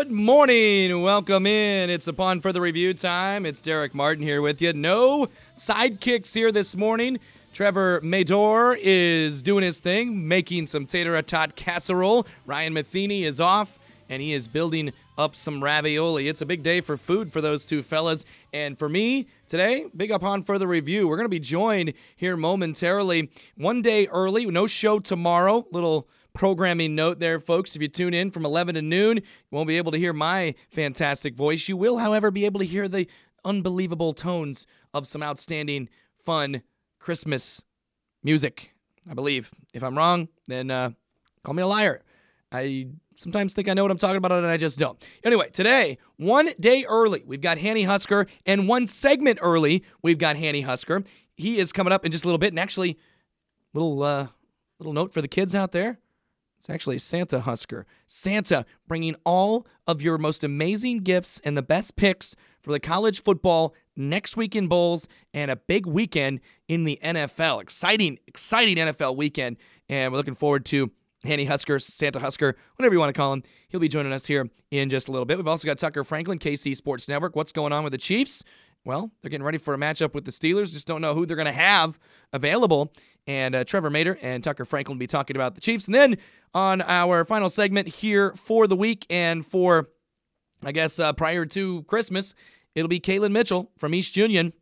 Good morning. Welcome in. It's upon further review time. It's Derek Martin here with you. No sidekicks here this morning. Trevor Mador is doing his thing, making some tater tot casserole. Ryan Matheny is off, and he is building up some ravioli. It's a big day for food for those two fellas. And for me today, big upon further review. We're going to be joined here momentarily, one day early. No show tomorrow. Little programming note there, folks. If you tune in from 11 to noon, you won't be able to hear my fantastic voice. You will, however, be able to hear the unbelievable tones of some outstanding, fun Christmas music, I believe. If I'm wrong, then uh, call me a liar. I sometimes think I know what I'm talking about, and I just don't. Anyway, today, one day early, we've got Hanny Husker, and one segment early, we've got Hanny Husker. He is coming up in just a little bit, and actually, little uh, little note for the kids out there. It's actually Santa Husker. Santa bringing all of your most amazing gifts and the best picks for the college football next week in Bowls and a big weekend in the NFL. Exciting, exciting NFL weekend. And we're looking forward to Hanny Husker, Santa Husker, whatever you want to call him. He'll be joining us here in just a little bit. We've also got Tucker Franklin, KC Sports Network. What's going on with the Chiefs? Well, they're getting ready for a matchup with the Steelers. Just don't know who they're going to have available. And uh, Trevor Mater and Tucker Franklin will be talking about the Chiefs. And then on our final segment here for the week and for, I guess, uh, prior to Christmas, it'll be Caitlin Mitchell from East Union.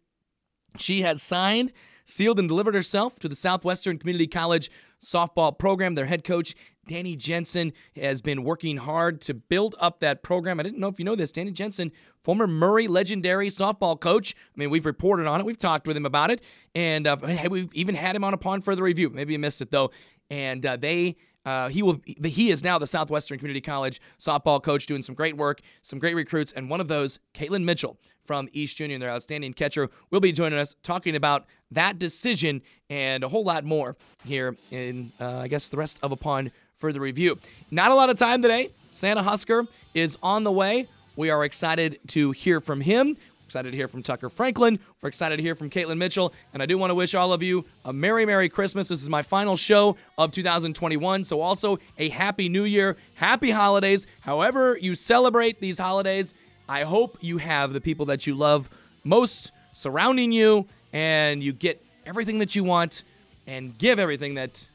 She has signed, sealed, and delivered herself to the Southwestern Community College softball program. Their head coach, Danny Jensen, has been working hard to build up that program. I didn't know if you know this. Danny Jensen, former Murray legendary softball coach. I mean, we've reported on it, we've talked with him about it, and uh, we've even had him on upon further review. Maybe you missed it though. And uh, they uh, he will. He is now the Southwestern Community College softball coach, doing some great work, some great recruits, and one of those, Caitlin Mitchell from East Union, their outstanding catcher, will be joining us talking about that decision and a whole lot more here in, uh, I guess, the rest of upon further review. Not a lot of time today. Santa Husker is on the way. We are excited to hear from him. Excited to hear from Tucker Franklin. We're excited to hear from Caitlin Mitchell. And I do want to wish all of you a Merry, Merry Christmas. This is my final show of 2021. So, also a Happy New Year, Happy Holidays. However, you celebrate these holidays, I hope you have the people that you love most surrounding you and you get everything that you want and give everything that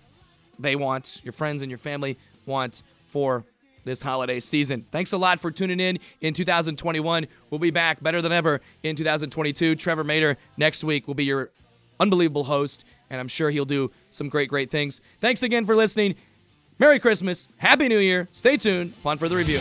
they want, your friends and your family want for this holiday season. Thanks a lot for tuning in in 2021. We'll be back better than ever in 2022. Trevor Mater next week will be your unbelievable host, and I'm sure he'll do some great, great things. Thanks again for listening. Merry Christmas. Happy New Year. Stay tuned upon further review.